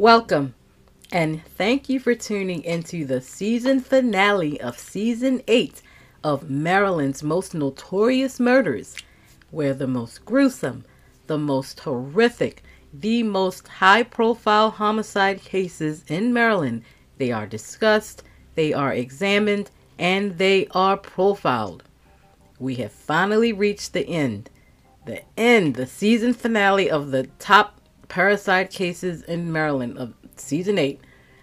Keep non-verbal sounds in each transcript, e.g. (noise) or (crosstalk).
Welcome, and thank you for tuning into the season finale of season 8 of Maryland's most notorious murders, where the most gruesome, the most horrific, the most high profile homicide cases in Maryland, they are discussed, they are examined, and they are profiled. We have finally reached the end. The end, the season finale of the top parricide cases in Maryland of season 8.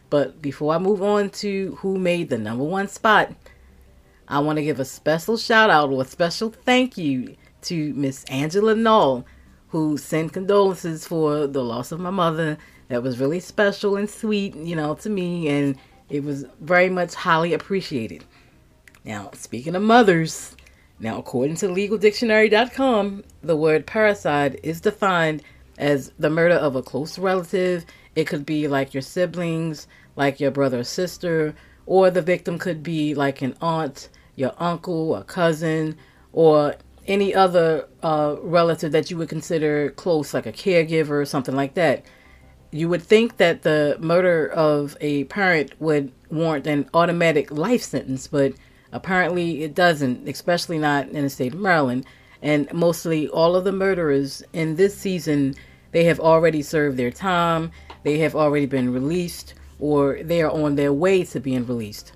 But before I move on to who made the number one spot, I want to give a special shout out or a special thank you to Miss Angela Knoll, who sent condolences for the loss of my mother. That was really special and sweet, you know, to me, and it was very much highly appreciated. Now, speaking of mothers, now according to legaldictionary.com, the word parricide is defined as the murder of a close relative. It could be like your siblings, like your brother or sister, or the victim could be like an aunt, your uncle, a cousin, or any other uh, relative that you would consider close, like a caregiver or something like that. You would think that the murder of a parent would warrant an automatic life sentence, but apparently it doesn't, especially not in the state of Maryland. And mostly all of the murderers in this season, they have already served their time, they have already been released, or they are on their way to being released.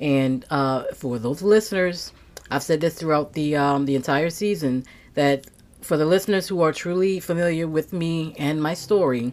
And uh, for those listeners, I've said this throughout the um, the entire season that for the listeners who are truly familiar with me and my story,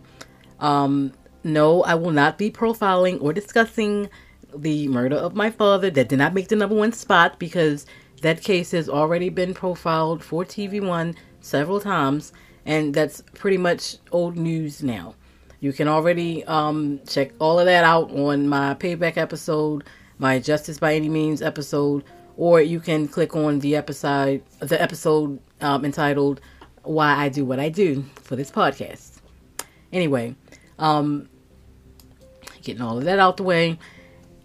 um, no, I will not be profiling or discussing the murder of my father. That did not make the number one spot because that case has already been profiled for TV One several times, and that's pretty much old news now. You can already um, check all of that out on my payback episode, my Justice by Any Means episode, or you can click on the episode, the episode um, entitled "Why I Do What I Do" for this podcast. Anyway, um, getting all of that out the way,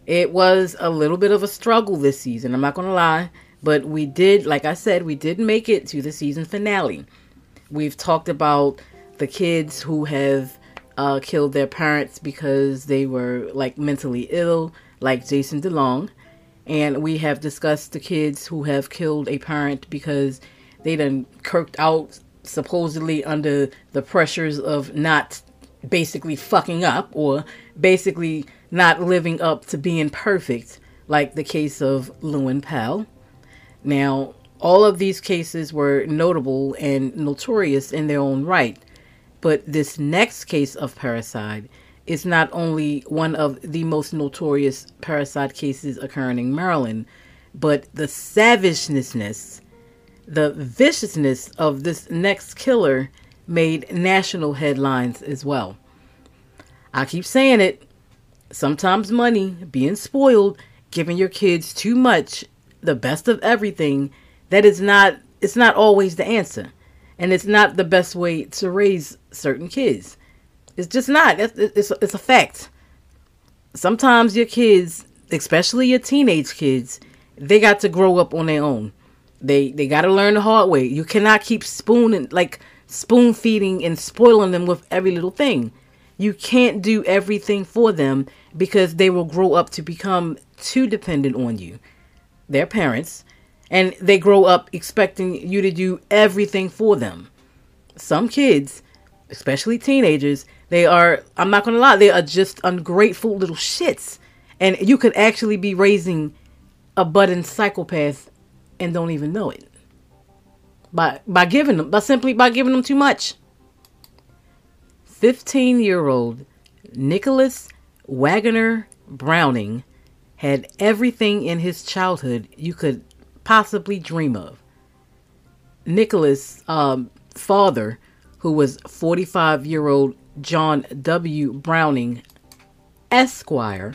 it was a little bit of a struggle this season. I'm not gonna lie, but we did, like I said, we did make it to the season finale. We've talked about the kids who have uh, killed their parents because they were like mentally ill, like Jason DeLong. And we have discussed the kids who have killed a parent because they done kirked out supposedly under the pressures of not basically fucking up or basically not living up to being perfect, like the case of Lewin Powell. Now, all of these cases were notable and notorious in their own right, but this next case of parricide is not only one of the most notorious parricide cases occurring in Maryland, but the savageness, the viciousness of this next killer made national headlines as well. I keep saying it. Sometimes money, being spoiled, giving your kids too much, the best of everything, that is not it's not always the answer. And it's not the best way to raise certain kids. It's just not. It's, it's, it's a fact. Sometimes your kids especially your teenage kids they got to grow up on their own. They they got to learn the hard way. You cannot keep spooning like spoon feeding and spoiling them with every little thing. You can't do everything for them because they will grow up to become too dependent on you. Their parents and they grow up expecting you to do everything for them. Some kids, especially teenagers, they are, I'm not gonna lie, they are just ungrateful little shits. And you could actually be raising a budding psychopath and don't even know it. By by giving them, by simply by giving them too much. 15 year old Nicholas Waggoner Browning had everything in his childhood you could possibly dream of. Nicholas' um, father, who was 45 year old John W. Browning, Esquire,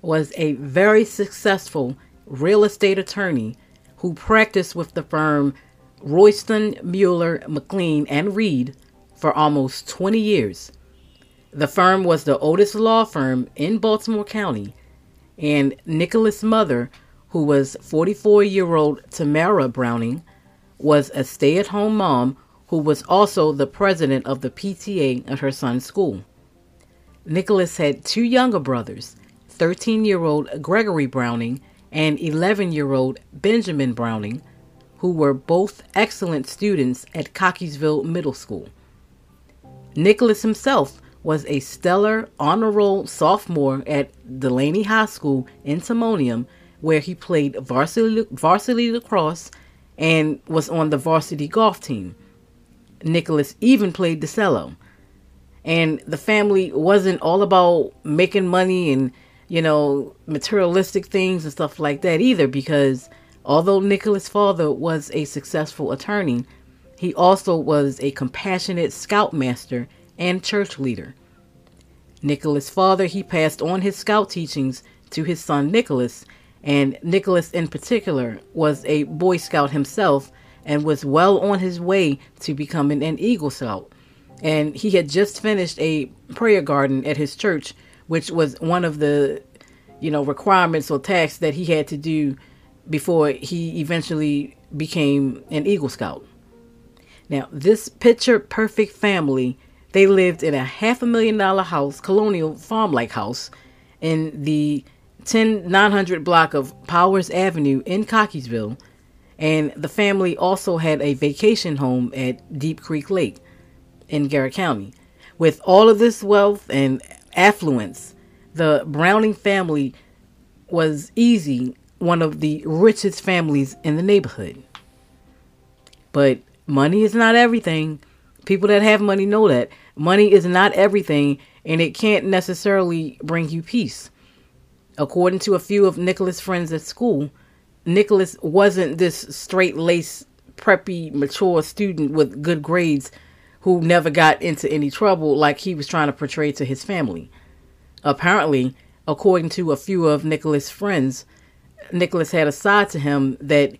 was a very successful real estate attorney who practiced with the firm Royston, Mueller, McLean, and Reid for almost 20 years. The firm was the oldest law firm in Baltimore County, and Nicholas' mother who was 44 year old Tamara Browning, was a stay at home mom who was also the president of the PTA at her son's school. Nicholas had two younger brothers 13 year old Gregory Browning and 11 year old Benjamin Browning, who were both excellent students at Cockeysville Middle School. Nicholas himself was a stellar honor roll sophomore at Dulaney High School in Timonium, where he played varsity, varsity lacrosse and was on the varsity golf team. Nicholas even played the cello. And the family wasn't all about making money and, you know, materialistic things and stuff like that either, because although Nicholas' father was a successful attorney, he also was a compassionate scoutmaster and church leader. Nicholas' father, he passed on his scout teachings to his son Nicholas, and Nicholas in particular was a Boy Scout himself and was well on his way to becoming an Eagle Scout. And he had just finished a prayer garden at his church, which was one of the, you know, requirements or tasks that he had to do before he eventually became an Eagle Scout. Now, this picture perfect family, they lived in a half a million dollar house, colonial farm like house, in the 10900 block of Powers Avenue in Cockeysville. And the family also had a vacation home at Deep Creek Lake in Garrett County. With all of this wealth and affluence, the Browning family was easy one of the richest families in the neighborhood. But money is not everything. People that have money know that. Money is not everything, and it can't necessarily bring you peace. According to a few of Nicholas' friends at school, Nicholas wasn't this straight laced, preppy, mature student with good grades who never got into any trouble like he was trying to portray to his family. Apparently, according to a few of Nicholas' friends, Nicholas had a side to him that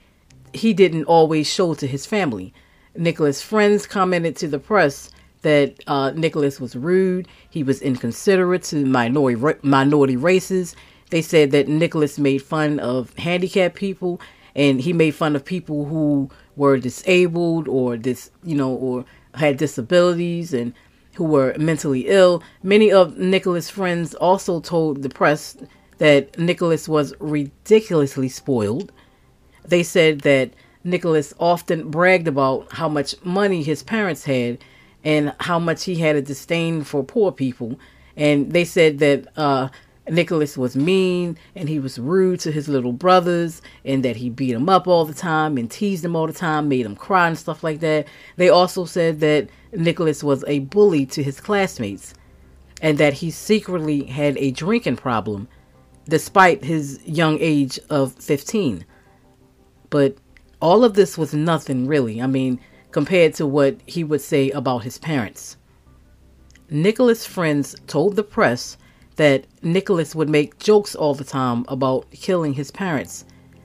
he didn't always show to his family. Nicholas' friends commented to the press that uh, Nicholas was rude, he was inconsiderate to minority minority races. They said that Nicholas made fun of handicapped people, and he made fun of people who were disabled or this, you know, or had disabilities and who were mentally ill. Many of Nicholas' friends also told the press that Nicholas was ridiculously spoiled. They said that Nicholas often bragged about how much money his parents had and how much he had a disdain for poor people. And they said that uh, Nicholas was mean and he was rude to his little brothers and that he beat them up all the time and teased them all the time, made them cry and stuff like that. They also said that Nicholas was a bully to his classmates and that he secretly had a drinking problem despite his young age of 15. But all of this was nothing really. I mean, compared to what he would say about his parents. Nicholas' friends told the press that Nicholas would make jokes all the time about killing his parents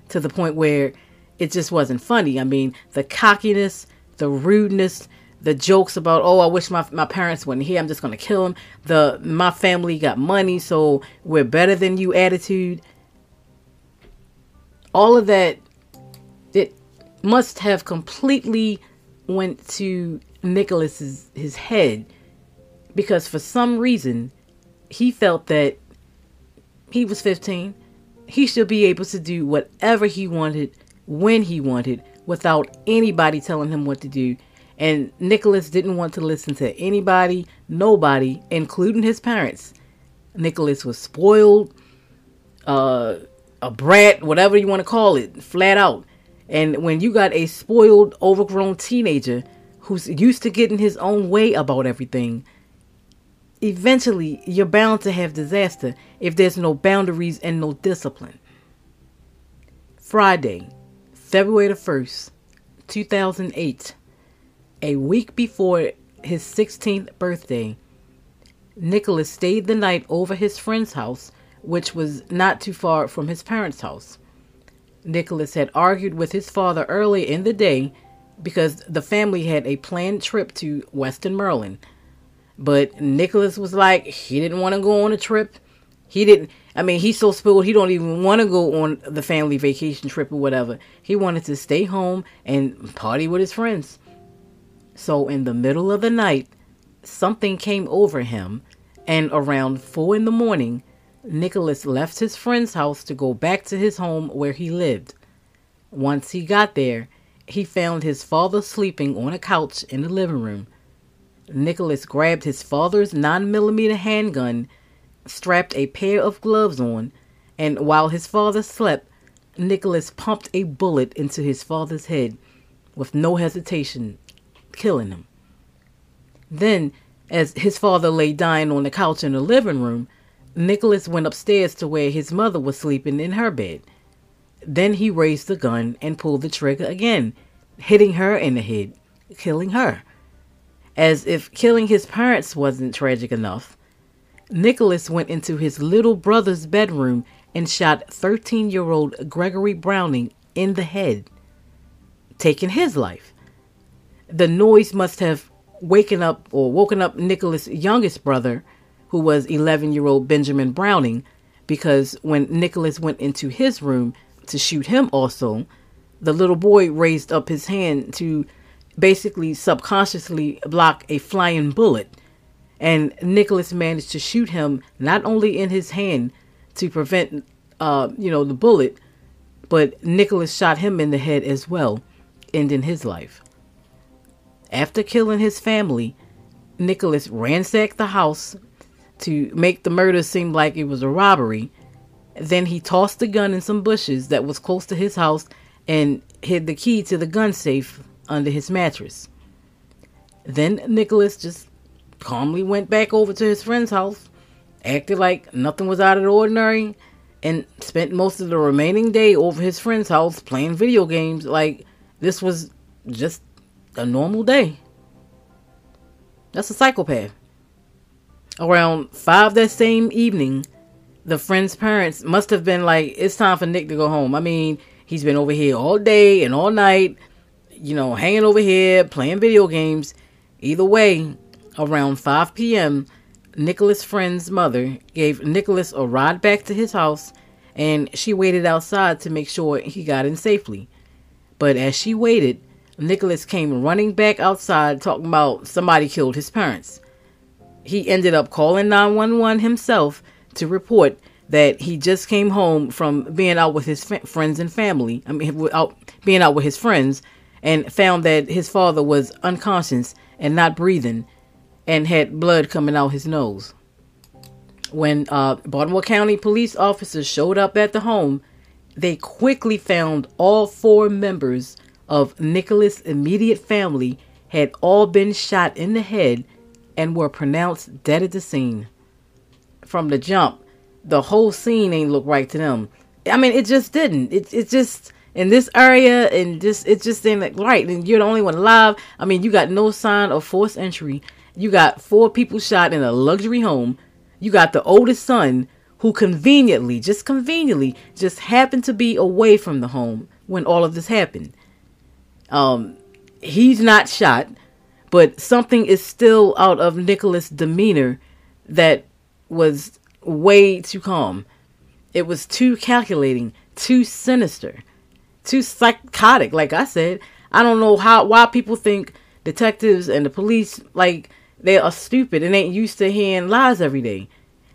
to the point where it just wasn't funny. I mean, the cockiness, the rudeness, the jokes about, oh, I wish my, my parents weren't here, I'm just going to kill them. The my family got money, so we're better than you attitude. All of that, it must have completely went to Nicholas's his head because for some reason he felt that he was 15. He should be able to do whatever he wanted when he wanted without anybody telling him what to do. And Nicholas didn't want to listen to anybody, nobody, including his parents. Nicholas was spoiled, uh, a brat, whatever you want to call it, flat out. And when you got a spoiled, overgrown teenager who's used to getting his own way about everything, eventually you're bound to have disaster if there's no boundaries and no discipline. Friday, February the 1st, 2008, a week before his 16th birthday, Nicholas stayed the night over his friend's house, which was not too far from his parents' house. Nicholas had argued with his father early in the day because the family had a planned trip to Western Maryland but Nicholas was like, he didn't want to go on a trip. He didn't. I mean, he's so spoiled. He don't even want to go on the family vacation trip or whatever. He wanted to stay home and party with his friends. So in the middle of the night, something came over him, And around 4 in the morning, Nicholas left his friend's house to go back to his home where he lived. Once he got there, he found his father sleeping on a couch in the living room. Nicholas grabbed his father's 9mm handgun, strapped a pair of gloves on, and while his father slept, Nicholas pumped a bullet into his father's head with no hesitation, killing him. Then, as his father lay dying on the couch in the living room, Nicholas went upstairs to where his mother was sleeping in her bed. Then he raised the gun and pulled the trigger again, hitting her in the head, killing her. As if killing his parents wasn't tragic enough, Nicholas went into his little brother's bedroom and shot 13 year old Gregory Browning in the head, taking his life. The noise must have waken up or woken up Nicholas' youngest brother, who was 11 year old Benjamin Browning, because when Nicholas went into his room to shoot him also, the little boy raised up his hand to basically subconsciously block a flying bullet. And Nicholas managed to shoot him not only in his hand to prevent, uh, you know, the bullet, but Nicholas shot him in the head as well, ending his life. After killing his family, Nicholas ransacked the house to make the murder seem like it was a robbery. Then he tossed the gun in some bushes that was close to his house and hid the key to the gun safe under his mattress. Then Nicholas just calmly went back over to his friend's house, acted like nothing was out of the ordinary, and spent most of the remaining day over his friend's house playing video games like this was just a normal day. That's a psychopath. Around five that same evening, the friend's parents must have been like, it's time for Nick to go home. I mean, he's been over here all day and all night, you know, hanging over here, playing video games. Either way, around 5 p.m., Nicholas' friend's mother gave Nicholas a ride back to his house and she waited outside to make sure he got in safely. But as she waited, Nicholas came running back outside talking about somebody killed his parents. He ended up calling 911 himself to report that he just came home from being out with his friends and family. I mean, out, being out with his friends, and found that his father was unconscious and not breathing, and had blood coming out his nose. When uh, Baltimore County police officers showed up at the home, they quickly found all four members of Nicholas' immediate family had all been shot in the head and were pronounced dead at the scene. From the jump, the whole scene ain't look right to them. I mean, it just didn't. It it just in this area and just it just ain't like right. And you're the only one alive. I mean, you got no sign of forced entry. You got four people shot in a luxury home. You got the oldest son who conveniently, just conveniently, just happened to be away from the home when all of this happened. Um, he's not shot, but something is still out of Nicholas' demeanor that was way too calm. It was too calculating, too sinister, too psychotic. Like I said, I don't know how why people think detectives and the police like they are stupid and ain't used to hearing lies every day.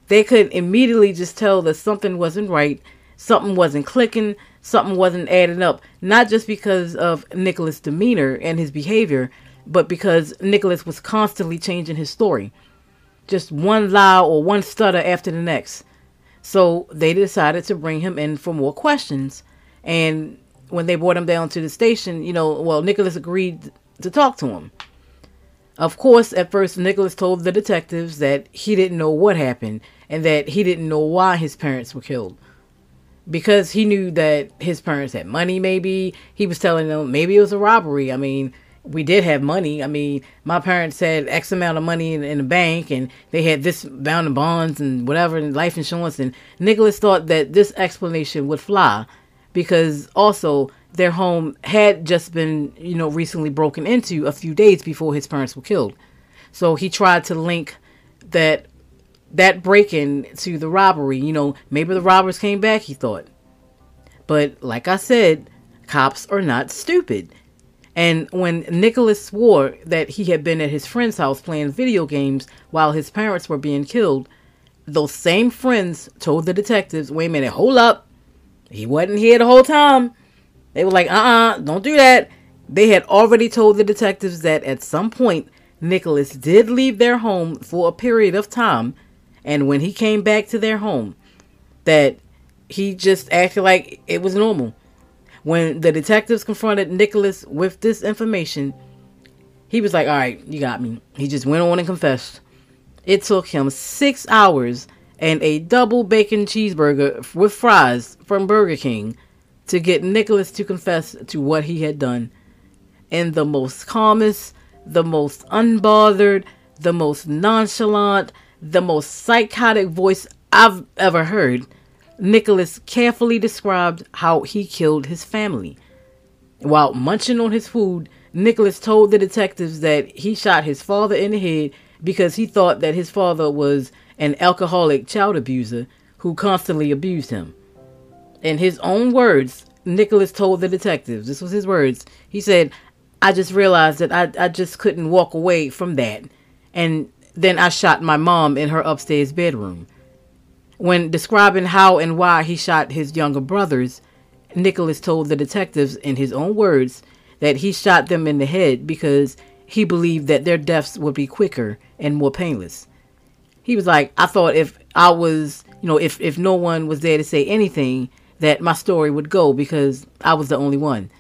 They could immediately just tell that something wasn't right, something wasn't clicking, something wasn't adding up. Not just because of Nicholas' demeanor and his behavior, but because Nicholas was constantly changing his story. Just one lie or one stutter after the next. So they decided to bring him in for more questions. And when they brought him down to the station, you know, well, Nicholas agreed to talk to him. Of course, at first, Nicholas told the detectives that he didn't know what happened and that he didn't know why his parents were killed. Because he knew that his parents had money maybe. He was telling them maybe it was a robbery. I mean we did have money. I mean my parents had x amount of money in, in the bank and they had this amount of bonds and whatever and life insurance. And nicholas thought that this explanation would fly because also their home had just been you know recently broken into a few days before his parents were killed so he tried to link that that break in to the robbery. You know, maybe the robbers came back, he thought. But like I said, cops are not stupid. And when Nicholas swore that he had been at his friend's house playing video games while his parents were being killed, those same friends told the detectives, wait a minute, hold up. He wasn't here the whole time. They were like, uh uh-uh, uh, do not do that. They had already told the detectives that at some point, Nicholas did leave their home for a period of time. And when he came back to their home, that he just acted like it was normal. When the detectives confronted Nicholas with this information, he was like, All right, you got me. He just went on and confessed. It took him six hours and a double bacon cheeseburger with fries from Burger King to get Nicholas to confess to what he had done. In the most calmest, the most unbothered, the most nonchalant, the most psychotic voice I've ever heard, Nicholas carefully described how he killed his family. While munching on his food, Nicholas told the detectives that he shot his father in the head because he thought that his father was an alcoholic child abuser who constantly abused him. In his own words, Nicholas told the detectives, this was his words, he said, I just realized that I, I just couldn't walk away from that. And then I shot my mom in her upstairs bedroom. When describing how and why he shot his younger brothers, Nicholas told the detectives in his own words that he shot them in the head because he believed that their deaths would be quicker and more painless. He was like, I thought if I was, you know, if, if no one was there to say anything, that my story would go because I was the only one.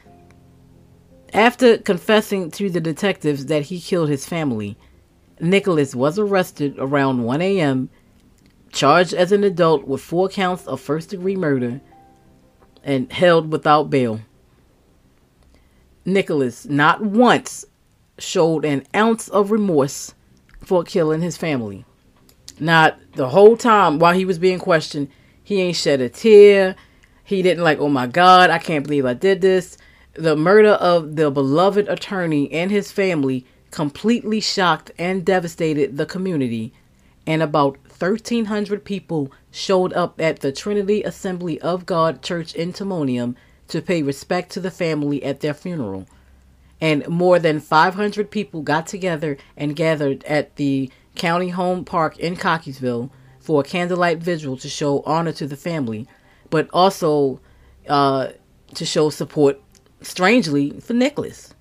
After confessing to the detectives that he killed his family, Nicholas was arrested around 1 a.m., charged as an adult with four counts of first degree murder, and held without bail. Nicholas not once showed an ounce of remorse for killing his family. Not the whole time while he was being questioned, he ain't shed a tear. He didn't like, oh my God, I can't believe I did this. The murder of the beloved attorney and his family completely shocked and devastated the community, and about 1,300 people showed up at the Trinity Assembly of God Church in Timonium to pay respect to the family at their funeral and more than 500 people got together and gathered at the county home park in Cockeysville for a candlelight vigil to show honor to the family, but also uh, to show support, strangely, for Nicholas.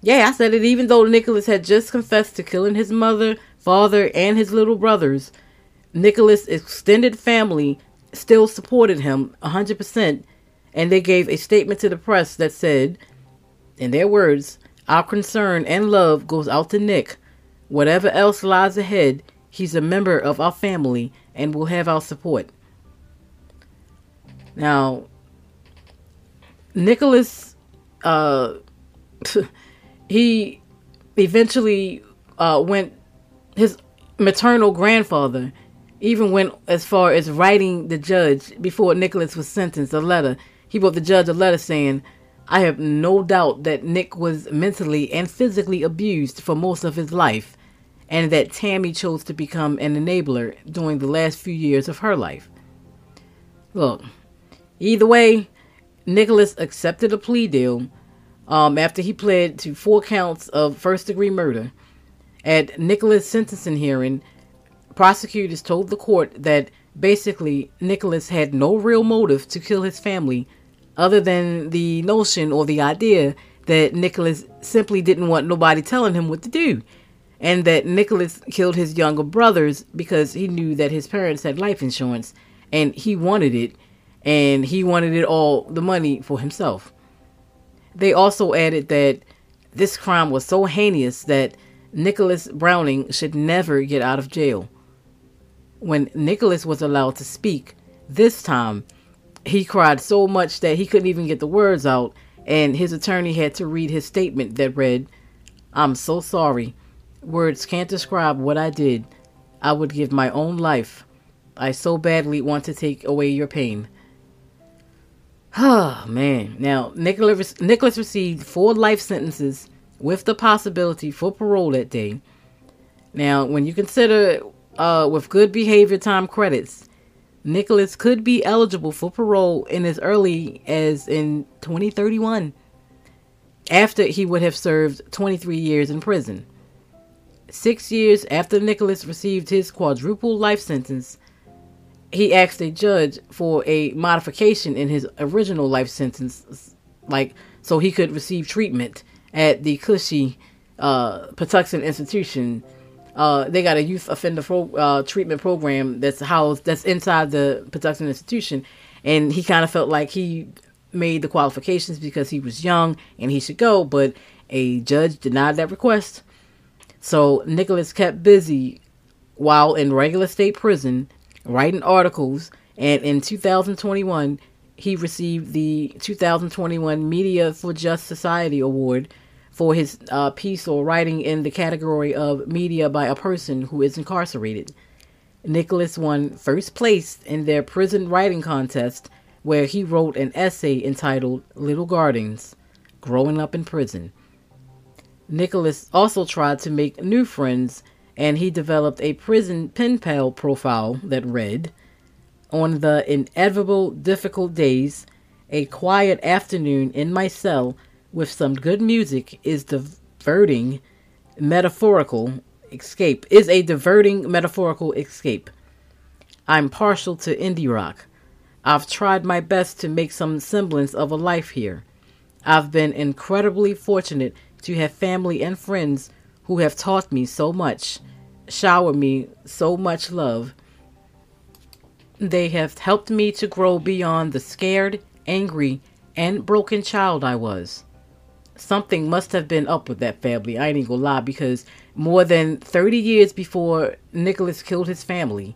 Yeah, I said it even though Nicholas had just confessed to killing his mother, father, and his little brothers, Nicholas' extended family still supported him 100%, and they gave a statement to the press that said, in their words, our concern and love goes out to Nick. Whatever else lies ahead, he's a member of our family and will have our support. Now, Nicholas, uh, (laughs) he eventually uh, went, his maternal grandfather even went as far as writing the judge before Nicholas was sentenced a letter. He wrote the judge a letter saying, I have no doubt that Nick was mentally and physically abused for most of his life, and that Tammy chose to become an enabler during the last few years of her life. Look, either way, Nicholas accepted a plea deal um, after he pled to four counts of first degree murder. At Nicholas' sentencing hearing, prosecutors told the court that basically Nicholas had no real motive to kill his family other than the notion or the idea that Nicholas simply didn't want nobody telling him what to do. And that Nicholas killed his younger brothers because he knew that his parents had life insurance and he wanted it and he wanted it all the money for himself. They also added that this crime was so heinous that Nicholas Browning should never get out of jail. When Nicholas was allowed to speak, this time he cried so much that he couldn't even get the words out, and his attorney had to read his statement that read, I'm so sorry. Words can't describe what I did. I would give my own life. I so badly want to take away your pain. Oh, (sighs) man. Now, Nicholas, Nicholas received four life sentences with the possibility for parole that day. Now, when you consider uh, with good behavior time credits, Nicholas could be eligible for parole in as early as in 2031. after he would have served 23 years in prison. Six years after Nicholas received his quadruple life sentence, he asked a judge for a modification in his original life sentence, like so he could receive treatment at the Cushy uh, Patuxent Institution. Uh, they got a youth offender pro, uh, treatment program that's housed that's inside the Patuxent Institution, and he kind of felt like he made the qualifications because he was young and he should go, but a judge denied that request. So Nicholas kept busy while in regular state prison writing articles, and in 2021, he received the 2021 Media for Just Society Award for his uh, piece or writing in the category of media by a person who is incarcerated. Nicholas won first place in their prison writing contest, where he wrote an essay entitled Little Gardens Growing Up in Prison. Nicholas also tried to make new friends and he developed a prison pen pal profile that read On the inevitable difficult days, a quiet afternoon in my cell with some good music is diverting metaphorical escape is a diverting metaphorical escape. I'm partial to indie rock. I've tried my best to make some semblance of a life here. I've been incredibly fortunate to have family and friends who have taught me so much, showered me so much love. They have helped me to grow beyond the scared, angry, and broken child I was. Something must have been up with that family, I ain't even gonna lie, because more than 30 years before Nicholas killed his family,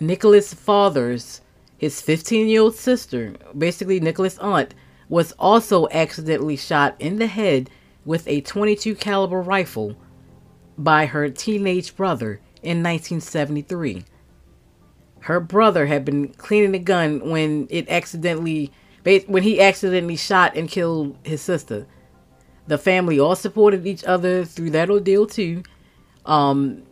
Nicholas' father's, his 15 year old sister, basically Nicholas' aunt, was also accidentally shot in the head with a 22 caliber rifle by her teenage brother in 1973. Her brother had been cleaning the gun when it accidentally when he accidentally shot and killed his sister. The family all supported each other through that ordeal too. Um,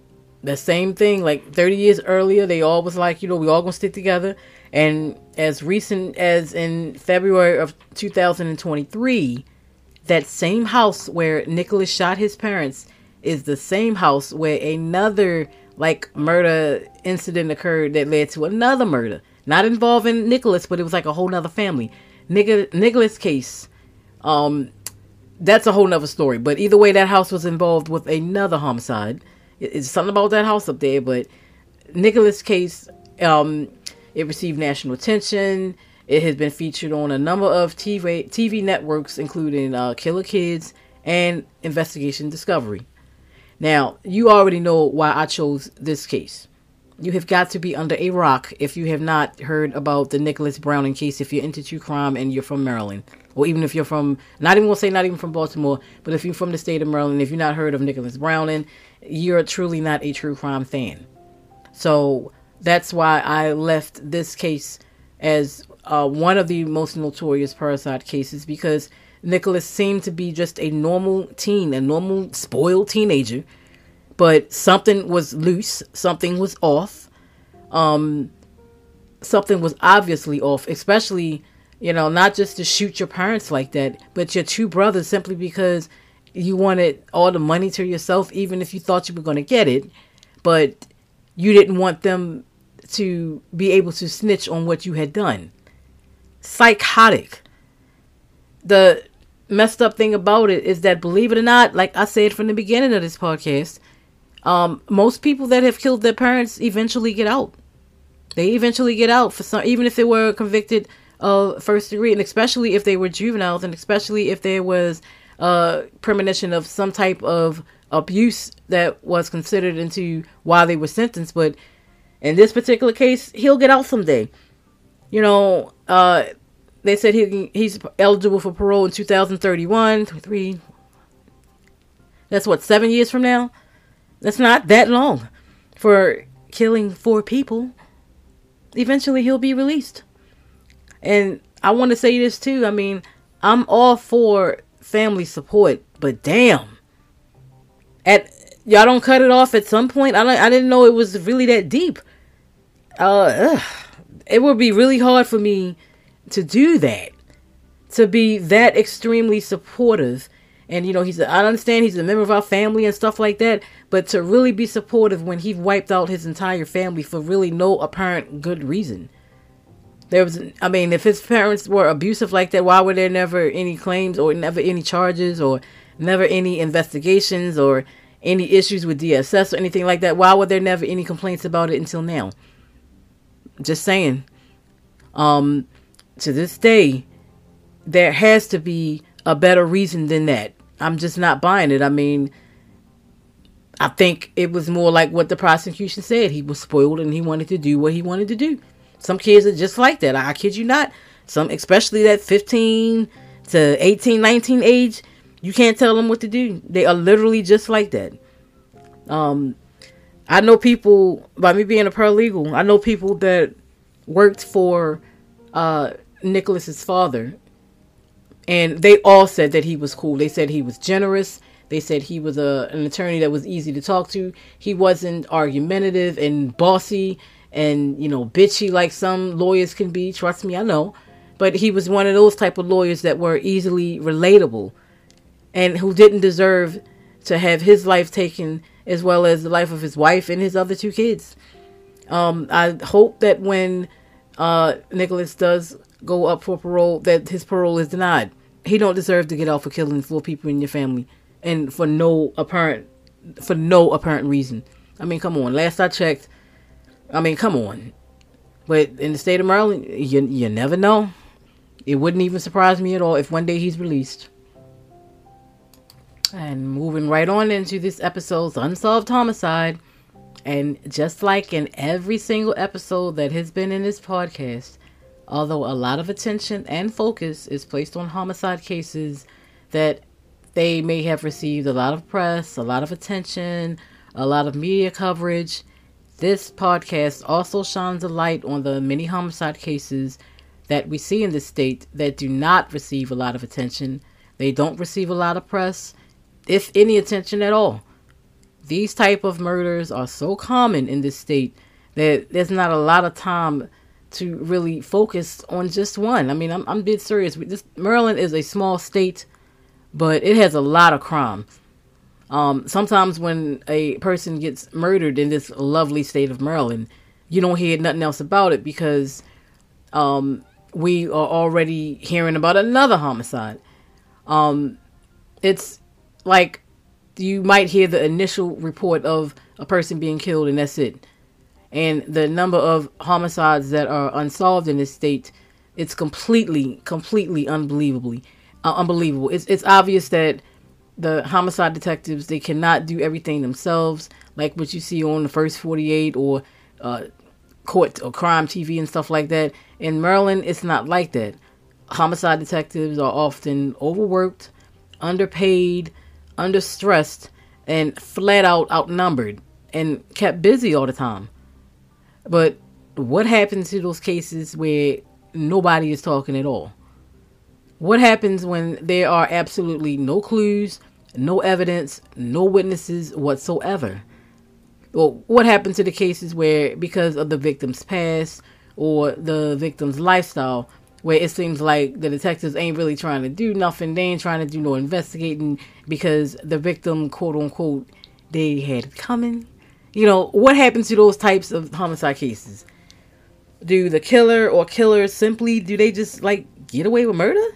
the same thing, like 30 years earlier, they all was like, you know, we all gonna stick together. And as recent as in February of 2023, that same house where Nicholas shot his parents is the same house where another like murder incident occurred that led to another murder. Not involving Nicholas, but it was like a whole nother family. Nicholas case, um, that's a whole nother story. But either way, that house was involved with another homicide. It's something about that house up there, but Nicholas case, um, it received national attention. It has been featured on a number of TV TV networks, including uh, Killer Kids and Investigation Discovery. Now, you already know why I chose this case. You have got to be under a rock if you have not heard about the Nicholas Browning case if you're into true crime and you're from Maryland. Or even if you're from, not even gonna say not even from Baltimore, but if you're from the state of Maryland, if you're not heard of Nicholas Browning, you're truly not a true crime fan. So that's why I left this case as uh, one of the most notorious parricide cases because Nicholas seemed to be just a normal teen, a normal spoiled teenager, but something was loose, something was off. Um, something was obviously off, especially, you know, not just to shoot your parents like that, but your two brothers simply because you wanted all the money to yourself, even if you thought you were going to get it, but you didn't want them to be able to snitch on what you had done. Psychotic. The messed up thing about it is that believe it or not, like I said from the beginning of this podcast, um, most people that have killed their parents eventually get out. They eventually get out for some, even if they were convicted of first degree, and especially if they were juveniles, and especially if there was a premonition of some type of abuse that was considered into why they were sentenced. But in this particular case, he'll get out someday. You know, uh, they said he he's eligible for parole in 2031, three. That's what seven years from now. That's not that long for killing four people. Eventually, he'll be released. And I want to say this too. I mean, I'm all for family support, but damn, at y'all don't cut it off at some point. I don't, I didn't know it was really that deep. Uh, ugh. It would be really hard for me to do that, to be that extremely supportive And you know, he's a, I understand he's a member of our family and stuff like that, but to really be supportive when he wiped out his entire family for really no apparent good reason. There was I mean, if his parents were abusive like that, why were there never any claims or never any charges or never any investigations or any issues with DSS or anything like that? Why were there never any complaints about it until now? Just saying. Um to this day, there has to be a better reason than that. I'm just not buying it. I mean, I think it was more like what the prosecution said. He was spoiled and he wanted to do what he wanted to do. Some kids are just like that. I kid you not. Some, especially that 15 to 18, 19 age, you can't tell them what to do. They are literally just like that. Um, I know people, by me being a paralegal, I know people that worked for uh, Nicholas's father and they all said that he was cool. They said he was generous. They said he was a an attorney that was easy to talk to. He wasn't argumentative and bossy and you know bitchy like some lawyers can be. Trust me, I know. But he was one of those type of lawyers that were easily relatable and who didn't deserve to have his life taken as well as the life of his wife and his other two kids. Um, I hope that when uh, Nicholas does go up for parole that his parole is denied. He don't deserve to get out for killing four people in your family and for no apparent for no apparent reason. I mean, come on. Last I checked, I mean, come on. But in the state of Maryland, you you never know. It wouldn't even surprise me at all if one day he's released. And moving right on into this episode's unsolved homicide, and just like in every single episode that has been in this podcast, Although a lot of attention and focus is placed on homicide cases that they may have received a lot of press, a lot of attention, a lot of media coverage, this podcast also shines a light on the many homicide cases that we see in the state that do not receive a lot of attention. They don't receive a lot of press, if any attention at all. These type of murders are so common in this state that there's not a lot of time to really focus on just one. I mean, I'm I'm being serious. This Maryland is a small state, but it has a lot of crime. Um, sometimes when a person gets murdered in this lovely state of Maryland, you don't hear nothing else about it because um, we are already hearing about another homicide. Um, it's like you might hear the initial report of a person being killed, and that's it. And the number of homicides that are unsolved in this state it's completely completely unbelievably uh, unbelievable. It's it's obvious that the homicide detectives they cannot do everything themselves like what you see on the first 48 or uh, court or crime tv and stuff like that. In maryland it's not like that. Homicide detectives are often overworked underpaid understressed and flat out outnumbered and kept busy all the time but what happens to those cases where nobody is talking at all? What happens when there are absolutely no clues, no evidence, no witnesses whatsoever? Well, what happens to the cases where, because of the victim's past or the victim's lifestyle, where it seems like the detectives ain't really trying to do nothing, they ain't trying to do no investigating because the victim, quote unquote, they had coming, you know, what happens to those types of homicide cases? Do the killer or killers simply do they just like get away with murder?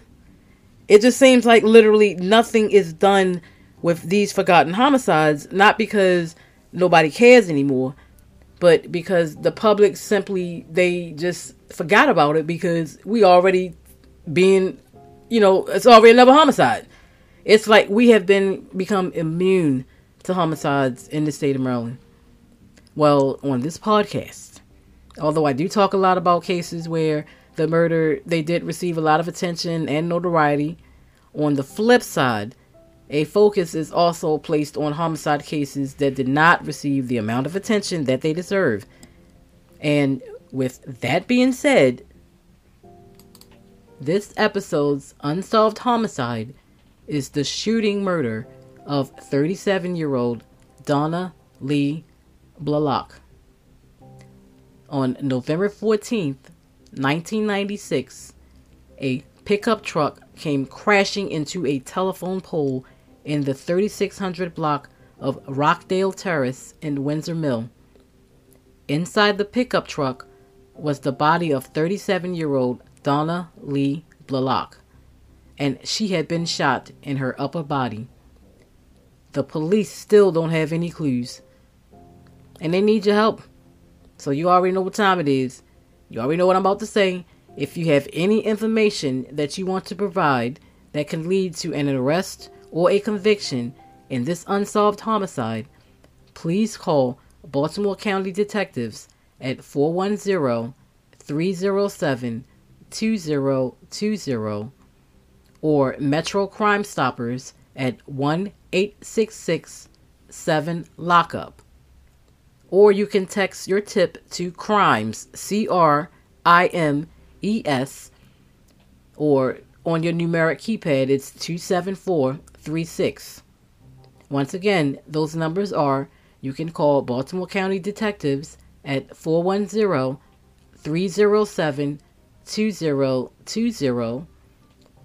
It just seems like literally nothing is done with these forgotten homicides, not because nobody cares anymore, but because the public simply they just forgot about it because we already being, you know, it's already another homicide. It's like we have been become immune to homicides in the state of Maryland. Well, on this podcast, although I do talk a lot about cases where the murder they did receive a lot of attention and notoriety, on the flip side, a focus is also placed on homicide cases that did not receive the amount of attention that they deserve. And with that being said, this episode's unsolved homicide is the shooting murder of 37 year old Donna Lee Blalock. On November 14th, 1996, a pickup truck came crashing into a telephone pole in the 3600 block of Rockdale Terrace in Windsor Mill. Inside the pickup truck was the body of 37 year old Donna Lee Blalock, and she had been shot in her upper body. The police still don't have any clues, and they need your help. So you already know what time it is. You already know what I'm about to say. If you have any information that you want to provide that can lead to an arrest or a conviction in this unsolved homicide, please call Baltimore County Detectives at 410 307 2020 or Metro Crime Stoppers at 1 866 7 Lockup. Or you can text your tip to CRIMES, C R I M E S, or on your numeric keypad, it's 27436. Once again, those numbers are you can call Baltimore County Detectives at 410 307 2020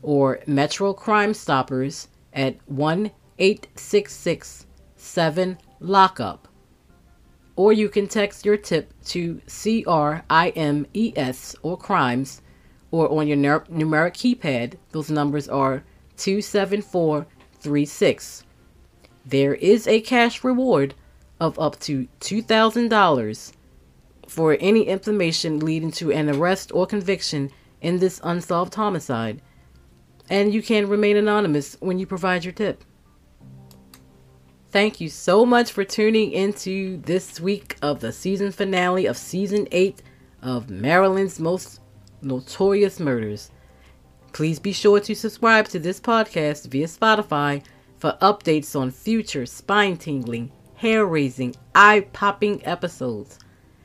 or Metro Crime Stoppers at 1 866 7 Lockup. Or you can text your tip to CRIMES or Crimes or on your numeric keypad. Those numbers are 27436. There is a cash reward of up to $2,000 for any information leading to an arrest or conviction in this unsolved homicide. And you can remain anonymous when you provide your tip. Thank you so much for tuning into this week of the season finale of season 8 of Maryland's Most Notorious Murders. Please be sure to subscribe to this podcast via Spotify for updates on future spine tingling, hair raising, eye popping episodes.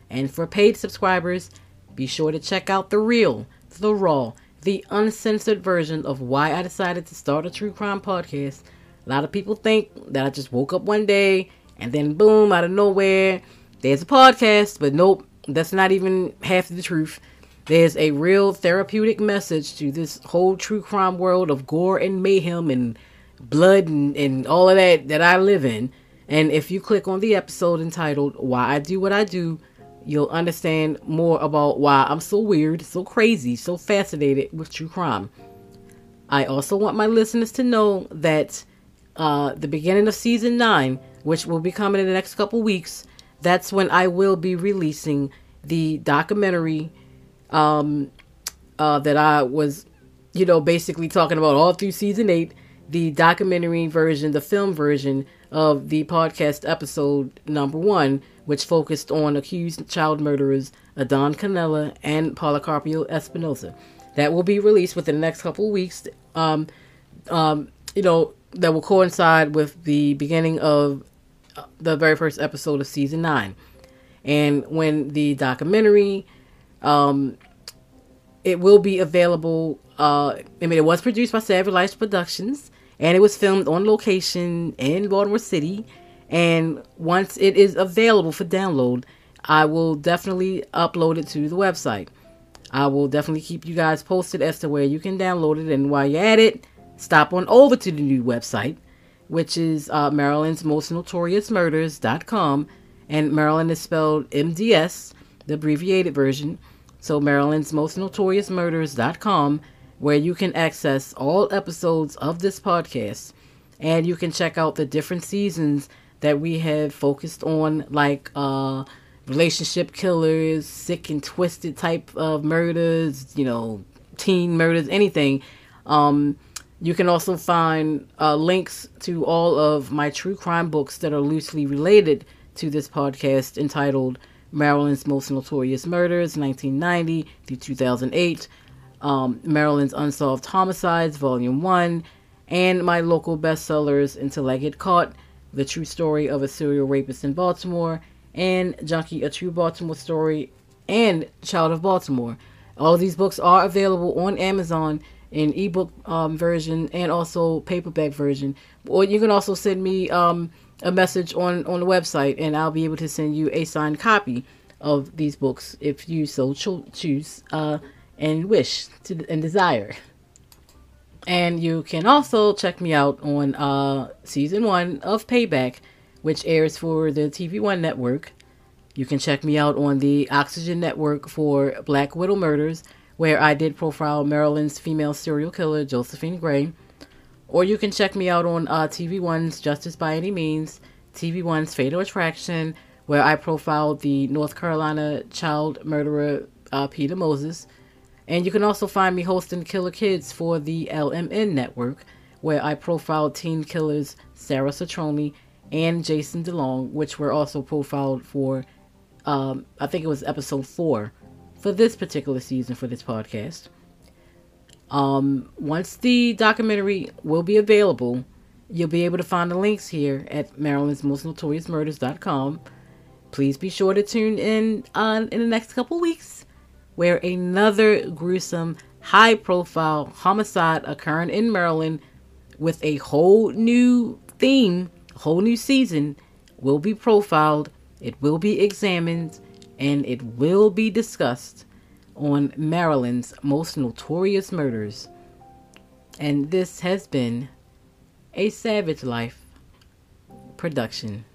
And for paid subscribers, be sure to check out the real, the raw, the uncensored version of why I decided to start a true crime podcast. A lot of people think that I just woke up one day and then boom, out of nowhere, there's a podcast, but nope, that's not even half the truth. There's a real therapeutic message to this whole true crime world of gore and mayhem and blood and, and all of that that I live in. And if you click on the episode entitled Why I Do What I Do, you'll understand more about why I'm so weird, so crazy, so fascinated with true crime. I also want my listeners to know that uh, the beginning of season 9, which will be coming in the next couple weeks, that's when I will be releasing the documentary um, uh, that I was, you know, basically talking about all through season 8 the documentary version, the film version of the podcast episode number one, which focused on accused child murderers Adan Canela and Policarpio Espinoza. That will be released within the next couple weeks. Um, um, you know, that will coincide with the beginning of uh, the very first episode of season nine. And when the documentary, um, it will be available. Uh, I mean, it was produced by Savage Lights Productions and it was filmed on location in Baltimore City. And once it is available for download, I will definitely upload it to the website. I will definitely keep you guys posted as to where you can download it. And while you're at it, stop on over to the new website, which is uh, Maryland's Most Notorious Murders.com. And Maryland is spelled MDS, the abbreviated version. So Maryland's Most Notorious Murders.com where you can access all episodes of this podcast and you can check out the different seasons that we have focused on, like uh, relationship killers, sick and twisted type of murders, you know, teen murders, anything. Um, you can also find uh, links to all of my true crime books that are loosely related to this podcast entitled Maryland's Most Notorious Murders, 1990 through 2008 um, Maryland's Unsolved Homicides, Volume 1, and my local bestsellers, Until I Get Caught, The True Story of a Serial Rapist in Baltimore, and Junkie, A True Baltimore Story, and Child of Baltimore. All of these books are available on Amazon in ebook um, version and also paperback version. Or you can also send me um, a message on, on the website, and I'll be able to send you a signed copy of these books if you so cho- choose. Uh, and wish to, and desire. And you can also check me out on uh, season one of Payback, which airs for the TV One network. You can check me out on the Oxygen Network for Black Widow Murders, where I did profile Maryland's female serial killer, Josephine Gray. Or you can check me out on uh, TV One's Justice by Any Means, TV One's Fatal Attraction, where I profiled the North Carolina child murderer uh, Peter Moses. And you can also find me hosting Killer Kids for the LMN network, where I profiled teen killers Sarah Satroni and Jason DeLong, which were also profiled for, um, I think it was episode four for this particular season for this podcast. Um, once the documentary will be available, you'll be able to find the links here at Maryland's Most Notorious Murders.com. Please be sure to tune in on in the next couple weeks, where another gruesome, high profile homicide occurring in Maryland with a whole new theme, whole new season will be profiled, it will be examined, and it will be discussed on Maryland's most notorious murders. And this has been a Savage Life production.